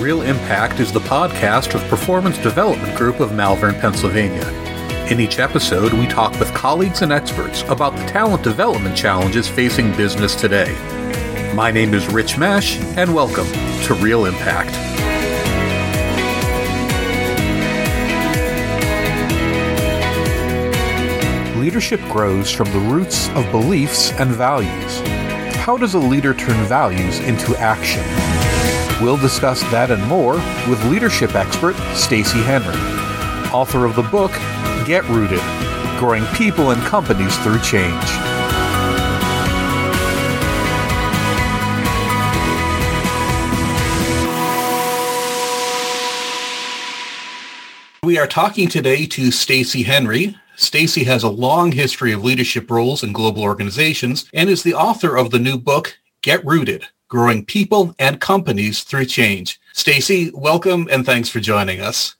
Real Impact is the podcast of Performance Development Group of Malvern, Pennsylvania. In each episode, we talk with colleagues and experts about the talent development challenges facing business today. My name is Rich Mesch, and welcome to Real Impact. Leadership grows from the roots of beliefs and values. How does a leader turn values into action? We'll discuss that and more with leadership expert Stacy Henry, author of the book Get Rooted: Growing People and Companies Through Change. We are talking today to Stacy Henry. Stacy has a long history of leadership roles in global organizations and is the author of the new book Get Rooted: growing people and companies through change. Stacy, welcome and thanks for joining us.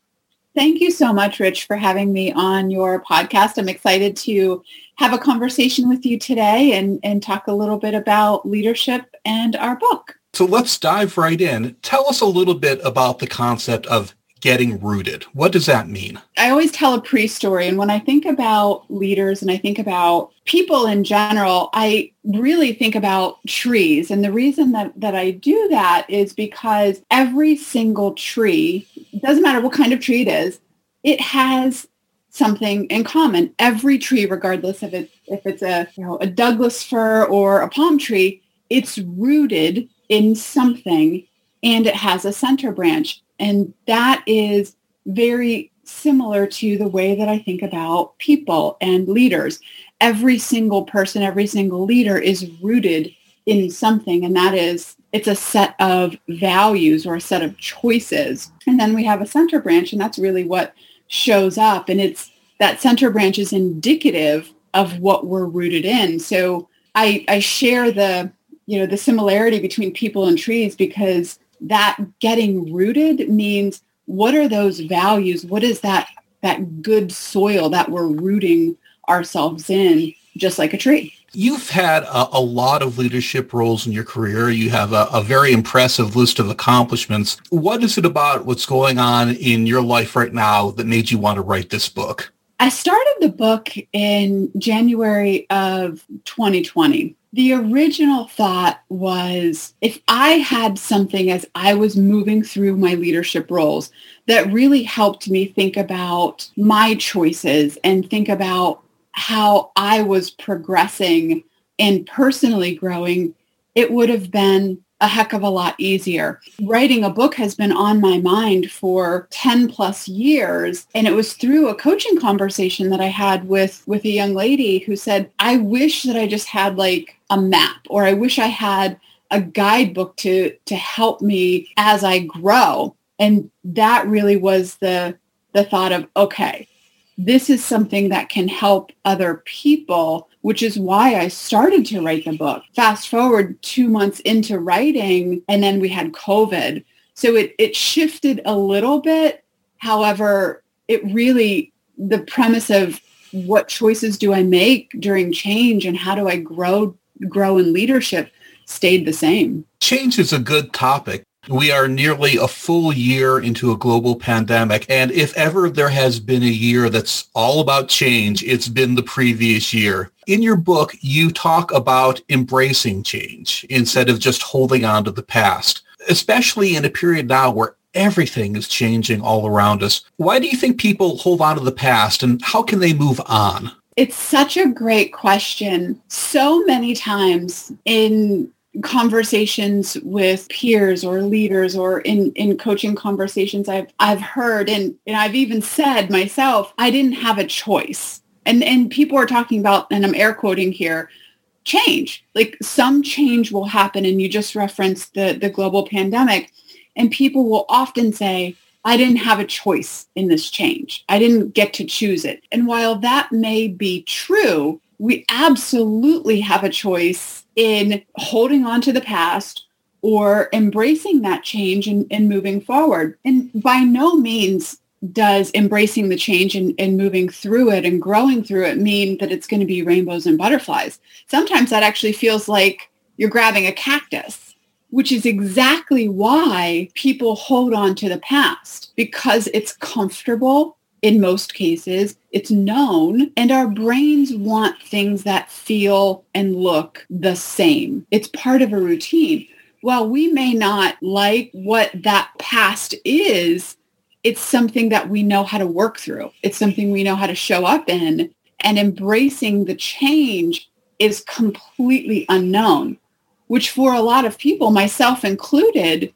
Thank you so much, Rich, for having me on your podcast. I'm excited to have a conversation with you today and, and talk a little bit about leadership and our book. So let's dive right in. Tell us a little bit about the concept of getting rooted. What does that mean? I always tell a pre-story. And when I think about leaders and I think about people in general, I really think about trees. And the reason that, that I do that is because every single tree, doesn't matter what kind of tree it is, it has something in common. Every tree, regardless of it, if it's a, you know, a Douglas fir or a palm tree, it's rooted in something and it has a center branch. And that is very similar to the way that I think about people and leaders. Every single person, every single leader is rooted in something, and that is it's a set of values or a set of choices. And then we have a center branch, and that's really what shows up. And it's that center branch is indicative of what we're rooted in. So I, I share the, you know, the similarity between people and trees because that getting rooted means what are those values? What is that that good soil that we're rooting ourselves in, just like a tree? You've had a, a, lot of leadership roles in your career. You have a, a, very impressive list of accomplishments. What is it about what's going on in your life right now that made you want to write this book? I started the book in January of 2020. The original thought was if I had something as I was moving through my leadership roles that really helped me think about my choices and think about how I was progressing and personally growing, it would have been a heck of a lot easier. Writing a book has been on my mind for 10 plus years. And it was through a coaching conversation that I had with, with a young lady who said, I wish that I just had like a map or I wish I had a guidebook to, to help me as I grow. And that really was the, the thought of, okay, this is something that can help other people which is why I started to write the book. Fast forward two months into writing, and then we had COVID. So it, it shifted a little bit. However, it really, the premise of what choices do I make during change and how do I grow, grow in leadership stayed the same. Change is a good topic. We are nearly a full year into a global pandemic. And if ever there has been a year that's all about change, it's been the previous year. In your book, you talk about embracing change instead of just holding on to the past, especially in a period now where everything is changing all around us. Why do you think people hold on to the past and how can they move on? It's such a great question. So many times in conversations with peers or leaders or in, in coaching conversations I've I've heard and, and I've even said myself, I didn't have a choice. And and people are talking about, and I'm air quoting here, change. Like some change will happen and you just referenced the, the global pandemic. And people will often say, I didn't have a choice in this change. I didn't get to choose it. And while that may be true, we absolutely have a choice in holding on to the past or embracing that change and, and moving forward. And by no means does embracing the change and, and moving through it and growing through it mean that it's going to be rainbows and butterflies. Sometimes that actually feels like you're grabbing a cactus which is exactly why people hold on to the past because it's comfortable in most cases. It's known and our brains want things that feel and look the same. It's part of a routine. While we may not like what that past is, it's something that we know how to work through. It's something we know how to show up in and embracing the change is completely unknown, which for a lot of people, myself included,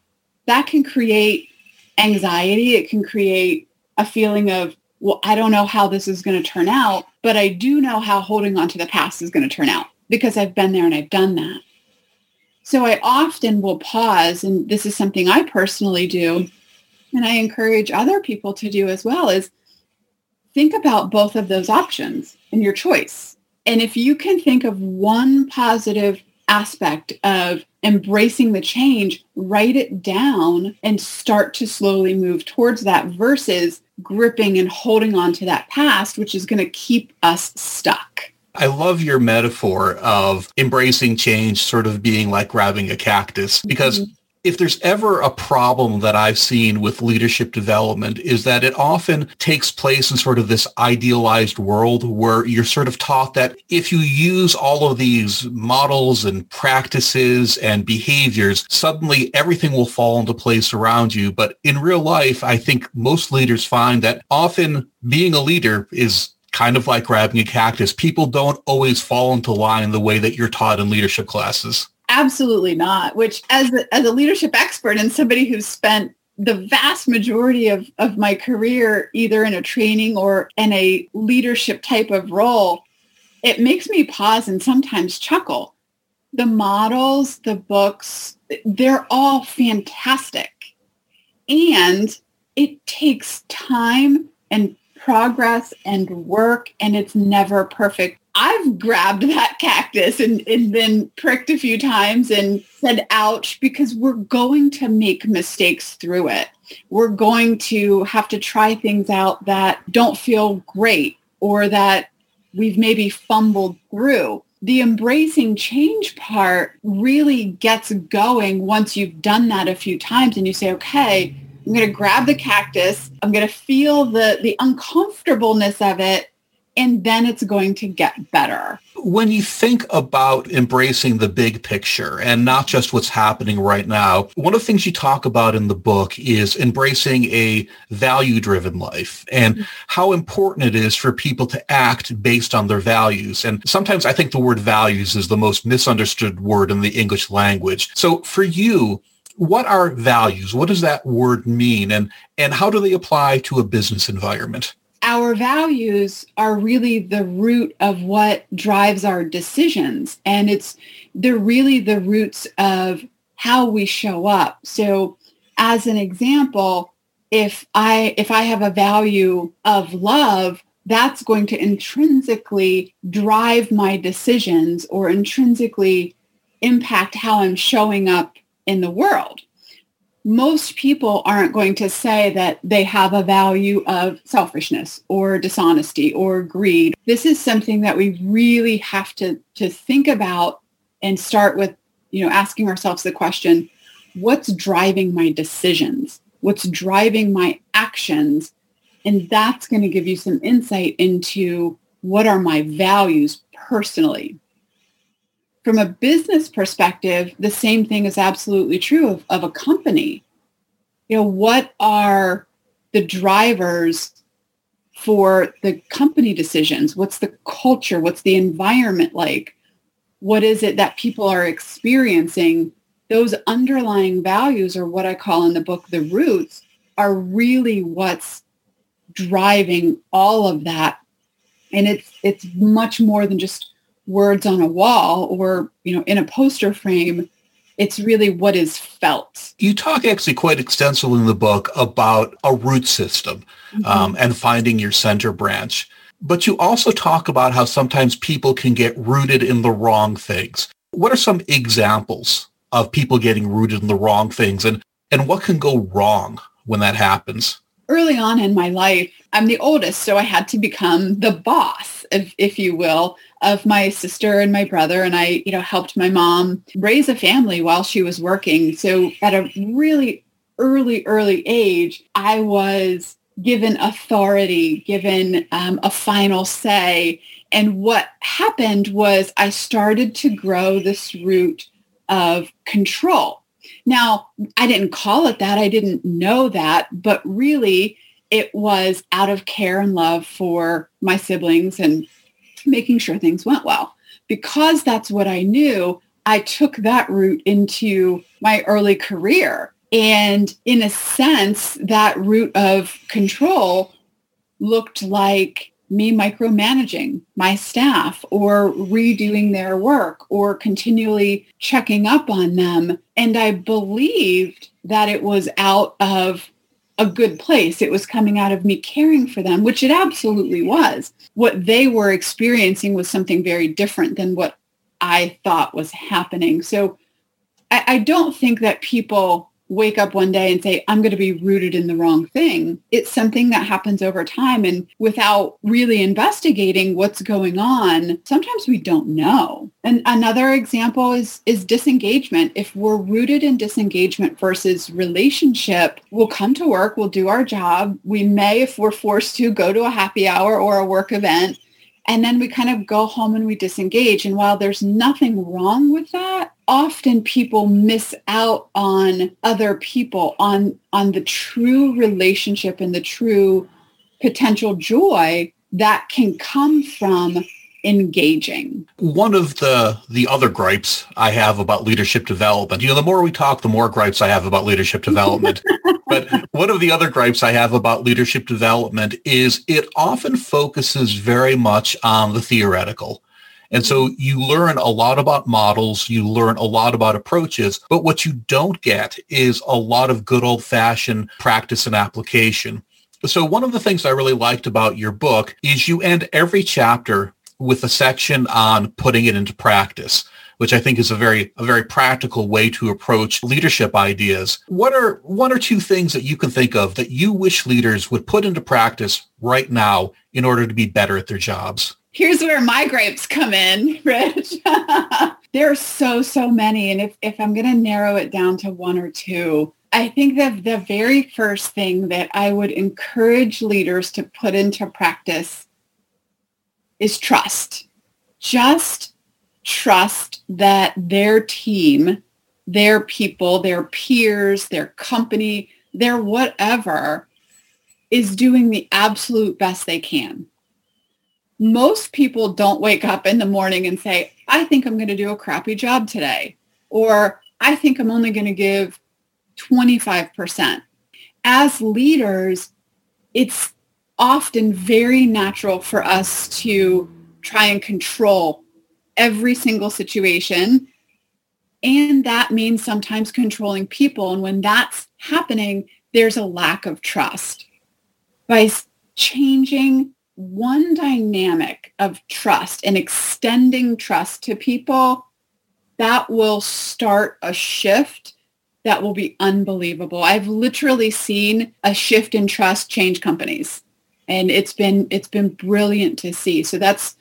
that can create anxiety. It can create a feeling of, well, I don't know how this is going to turn out, but I do know how holding on to the past is going to turn out because I've been there and I've done that. So I often will pause, and this is something I personally do, and I encourage other people to do as well, is think about both of those options and your choice. And if you can think of one positive aspect of embracing the change, write it down and start to slowly move towards that versus gripping and holding on to that past, which is going to keep us stuck. I love your metaphor of embracing change sort of being like grabbing a cactus because mm-hmm if there's ever a problem that I've seen with leadership development is that it often takes place in sort of this idealized world where you're sort of taught that if you use all of these models and practices and behaviors, suddenly everything will fall into place around you. But in real life, I think most leaders find that often being a leader is kind of like grabbing a cactus. People don't always fall into line the way that you're taught in leadership classes. Absolutely not. Which, as a, as a leadership expert and somebody who's spent the vast majority of, of my career either in a training or in a leadership type of role, it makes me pause and sometimes chuckle. The models, the books, they're all fantastic. And it takes time and progress and work and it's never perfect. I've grabbed that cactus and, and been pricked a few times and said, ouch, because we're going to make mistakes through it. We're going to have to try things out that don't feel great or that we've maybe fumbled through. The embracing change part really gets going once you've done that a few times and you say, okay, I'm going to grab the cactus. I'm going to feel the, the uncomfortableness of it and then it's going to get better. When you think about embracing the big picture and not just what's happening right now, one of the things you talk about in the book is embracing a value-driven life and mm-hmm. how important it is for people to act based on their values. And sometimes I think the word values is the most misunderstood word in the English language. So for you, what are values? What does that word mean? And, and how do they apply to a business environment? Our values are really the root of what drives our decisions. And it's, they're really the roots of how we show up. So as an example, if I, if I have a value of love, that's going to intrinsically drive my decisions or intrinsically impact how I'm showing up in the world most people aren't going to say that they have a value of selfishness or dishonesty or greed. This is something that we really have to, to think about and start with, you know, asking ourselves the question, what's driving my decisions? What's driving my actions? And that's going to give you some insight into what are my values personally from a business perspective, the same thing is absolutely true of, of a company. You know, what are the drivers for the company decisions? What's the culture? What's the environment like? What is it that people are experiencing? Those underlying values or what I call in the book the roots are really what's driving all of that. And it's it's much more than just words on a wall or, you know, in a poster frame. It's really what is felt. You talk actually quite extensively in the book about a root system mm-hmm. um, and finding your center branch. But you also talk about how sometimes people can get rooted in the wrong things. What are some examples of people getting rooted in the wrong things and, and what can go wrong when that happens? Early on in my life, I'm the oldest, so I had to become the boss, if, if you will, of my sister and my brother. And I, you know, helped my mom raise a family while she was working. So at a really early, early age, I was given authority, given um, a final say. And what happened was I started to grow this root of control. Now, I didn't call it that. I didn't know that, but really it was out of care and love for my siblings and making sure things went well. Because that's what I knew, I took that route into my early career. And in a sense, that route of control looked like me micromanaging my staff or redoing their work or continually checking up on them. And I believed that it was out of a good place. It was coming out of me caring for them, which it absolutely was. What they were experiencing was something very different than what I thought was happening. So I, I don't think that people wake up one day and say, I'm going to be rooted in the wrong thing. It's something that happens over time. And without really investigating what's going on, sometimes we don't know. And another example is, is disengagement. If we're rooted in disengagement versus relationship, we'll come to work, we'll do our job. We may, if we're forced to, go to a happy hour or a work event. And then we kind of go home and we disengage. And while there's nothing wrong with that, often people miss out on other people, on, on the true relationship and the true potential joy that can come from engaging. One of the the other gripes I have about leadership development, you know, the more we talk, the more gripes I have about leadership development. but one of the other gripes I have about leadership development is it often focuses very much on the theoretical. And so you learn a lot about models, you learn a lot about approaches, but what you don't get is a lot of good old fashioned practice and application. So one of the things I really liked about your book is you end every chapter with a section on putting it into practice which I think is a very a very practical way to approach leadership ideas. What are one or two things that you can think of that you wish leaders would put into practice right now in order to be better at their jobs? Here's where my grapes come in, Rich. there are so, so many. And if, if I'm going to narrow it down to one or two, I think that the very first thing that I would encourage leaders to put into practice is trust. Just trust that their team, their people, their peers, their company, their whatever is doing the absolute best they can. Most people don't wake up in the morning and say, I think I'm going to do a crappy job today, or I think I'm only going to give 25%. As leaders, it's often very natural for us to try and control every single situation. And that means sometimes controlling people. And when that's happening, there's a lack of trust. By changing one dynamic of trust and extending trust to people, that will start a shift that will be unbelievable. I've literally seen a shift in trust change companies and it's been it's been brilliant to see. So that's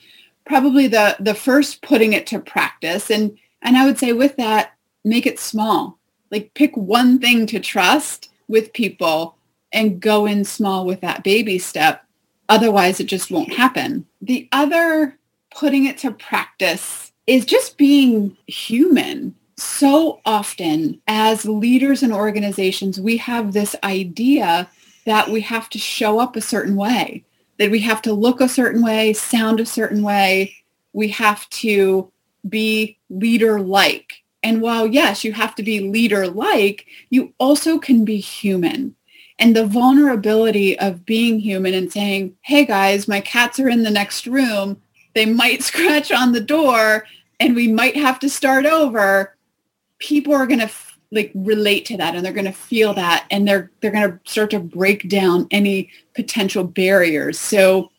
probably the the first putting it to practice and and I would say with that make it small. Like pick one thing to trust with people and go in small with that baby step. Otherwise it just won't happen. The other putting it to practice is just being human. So often as leaders and organizations, we have this idea that we have to show up a certain way that we have to look a certain way, sound a certain way. We have to be leader-like. And while, yes, you have to be leader-like, you also can be human. And the vulnerability of being human and saying, hey guys, my cats are in the next room. They might scratch on the door and we might have to start over. People are going to like relate to that and they're going to feel that and they're they're going to start to break down any potential barriers so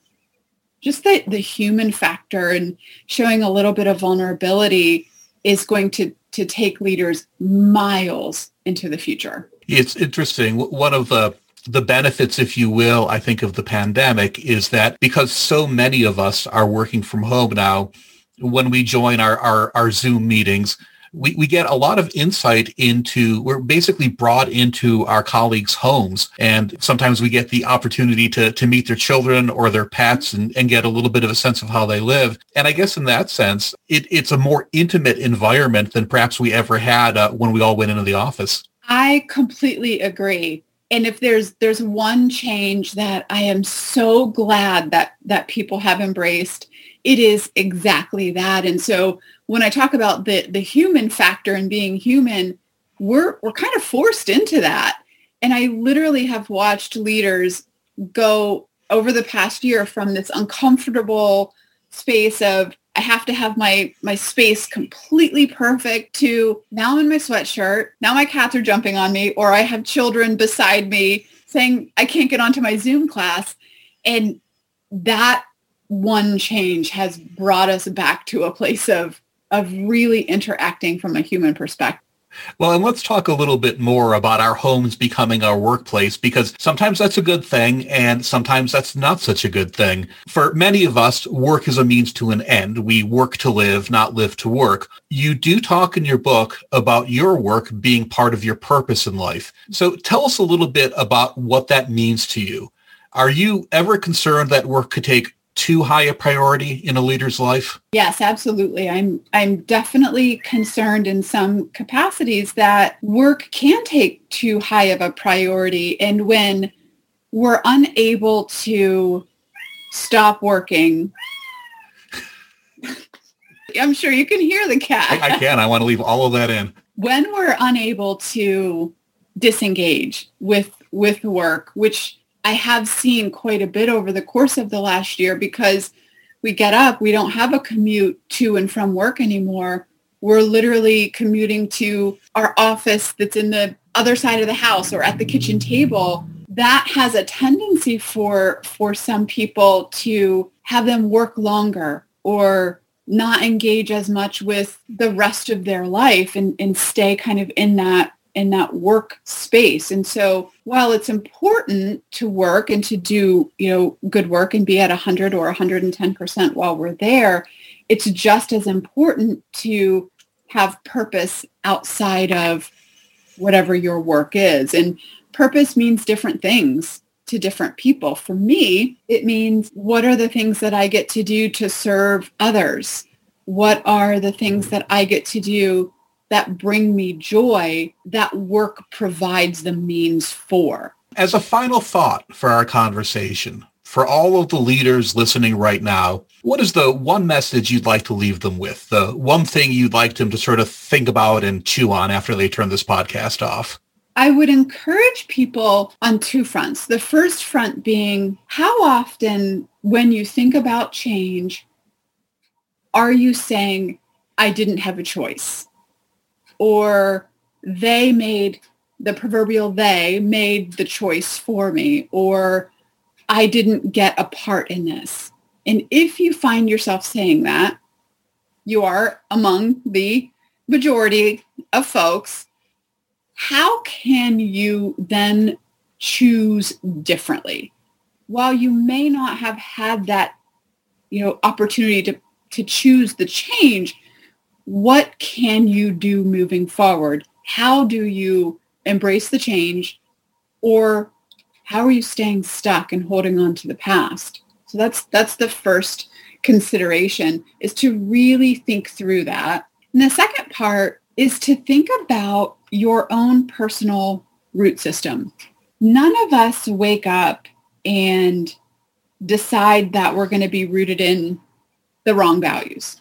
just the the human factor and showing a little bit of vulnerability is going to to take leaders miles into the future it's interesting one of the the benefits, if you will, I think of the pandemic is that because so many of us are working from home now, when we join our, our, our Zoom meetings, we, we get a lot of insight into, we're basically brought into our colleagues' homes. And sometimes we get the opportunity to, to meet their children or their pets and, and get a little bit of a sense of how they live. And I guess in that sense, it, it's a more intimate environment than perhaps we ever had uh, when we all went into the office. I completely agree. And if there's there's one change that I am so glad that that people have embraced, it is exactly that. And so when I talk about the the human factor and being human, we're we're kind of forced into that. And I literally have watched leaders go over the past year from this uncomfortable space of I have to have my my space completely perfect to now I'm in my sweatshirt. Now my cats are jumping on me or I have children beside me saying I can't get onto my Zoom class. And that one change has brought us back to a place of of really interacting from a human perspective. Well, and let's talk a little bit more about our homes becoming our workplace because sometimes that's a good thing and sometimes that's not such a good thing. For many of us, work is a means to an end. We work to live, not live to work. You do talk in your book about your work being part of your purpose in life. So tell us a little bit about what that means to you. Are you ever concerned that work could take too high a priority in a leader's life? Yes, absolutely. I'm I'm definitely concerned in some capacities that work can take too high of a priority and when we're unable to stop working I'm sure you can hear the cat. I, I can. I want to leave all of that in. When we're unable to disengage with with work, which I have seen quite a bit over the course of the last year because we get up, we don't have a commute to and from work anymore. We're literally commuting to our office that's in the other side of the house or at the kitchen table. That has a tendency for for some people to have them work longer or not engage as much with the rest of their life and, and stay kind of in that in that work space. And so while it's important to work and to do, you know, good work and be at 100 or 110% while we're there, it's just as important to have purpose outside of whatever your work is. And purpose means different things to different people. For me, it means what are the things that I get to do to serve others? What are the things that I get to do that bring me joy that work provides the means for. As a final thought for our conversation, for all of the leaders listening right now, what is the one message you'd like to leave them with? The one thing you'd like them to sort of think about and chew on after they turn this podcast off? I would encourage people on two fronts. The first front being how often when you think about change, are you saying, I didn't have a choice? Or they made the proverbial they made the choice for me or I didn't get a part in this. And if you find yourself saying that, you are among the majority of folks. How can you then choose differently? While you may not have had that, you know, opportunity to, to choose the change, what can you do moving forward? How do you embrace the change or how are you staying stuck and holding on to the past? So that's that's the first consideration is to really think through that. And the second part is to think about your own personal root system. None of us wake up and decide that we're going to be rooted in the wrong values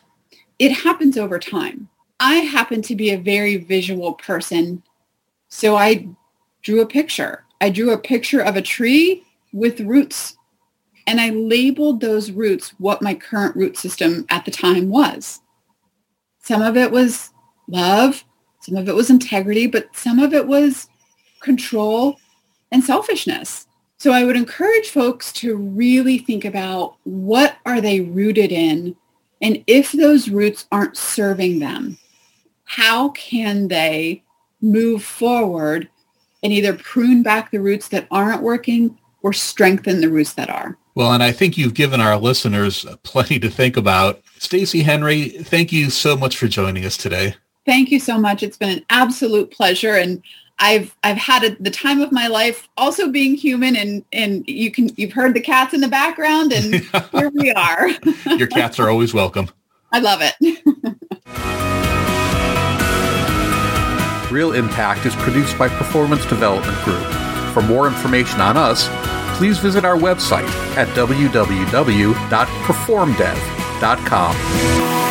it happens over time. I happen to be a very visual person. So I drew a picture. I drew a picture of a tree with roots and I labeled those roots what my current root system at the time was. Some of it was love, some of it was integrity, but some of it was control and selfishness. So I would encourage folks to really think about what are they rooted in and if those roots aren't serving them, how can they move forward and either prune back the roots that aren't working or strengthen the roots that are. Well, and I think you've given our listeners plenty to think about. Stacy Henry, thank you so much for joining us today. Thank you so much. It's been an absolute pleasure and I've I've had a, the time of my life also being human and and you can you've heard the cats in the background and here we are. Your cats are always welcome. I love it. Real Impact is produced by Performance Development Group. For more information on us, please visit our website at www.performdev.com.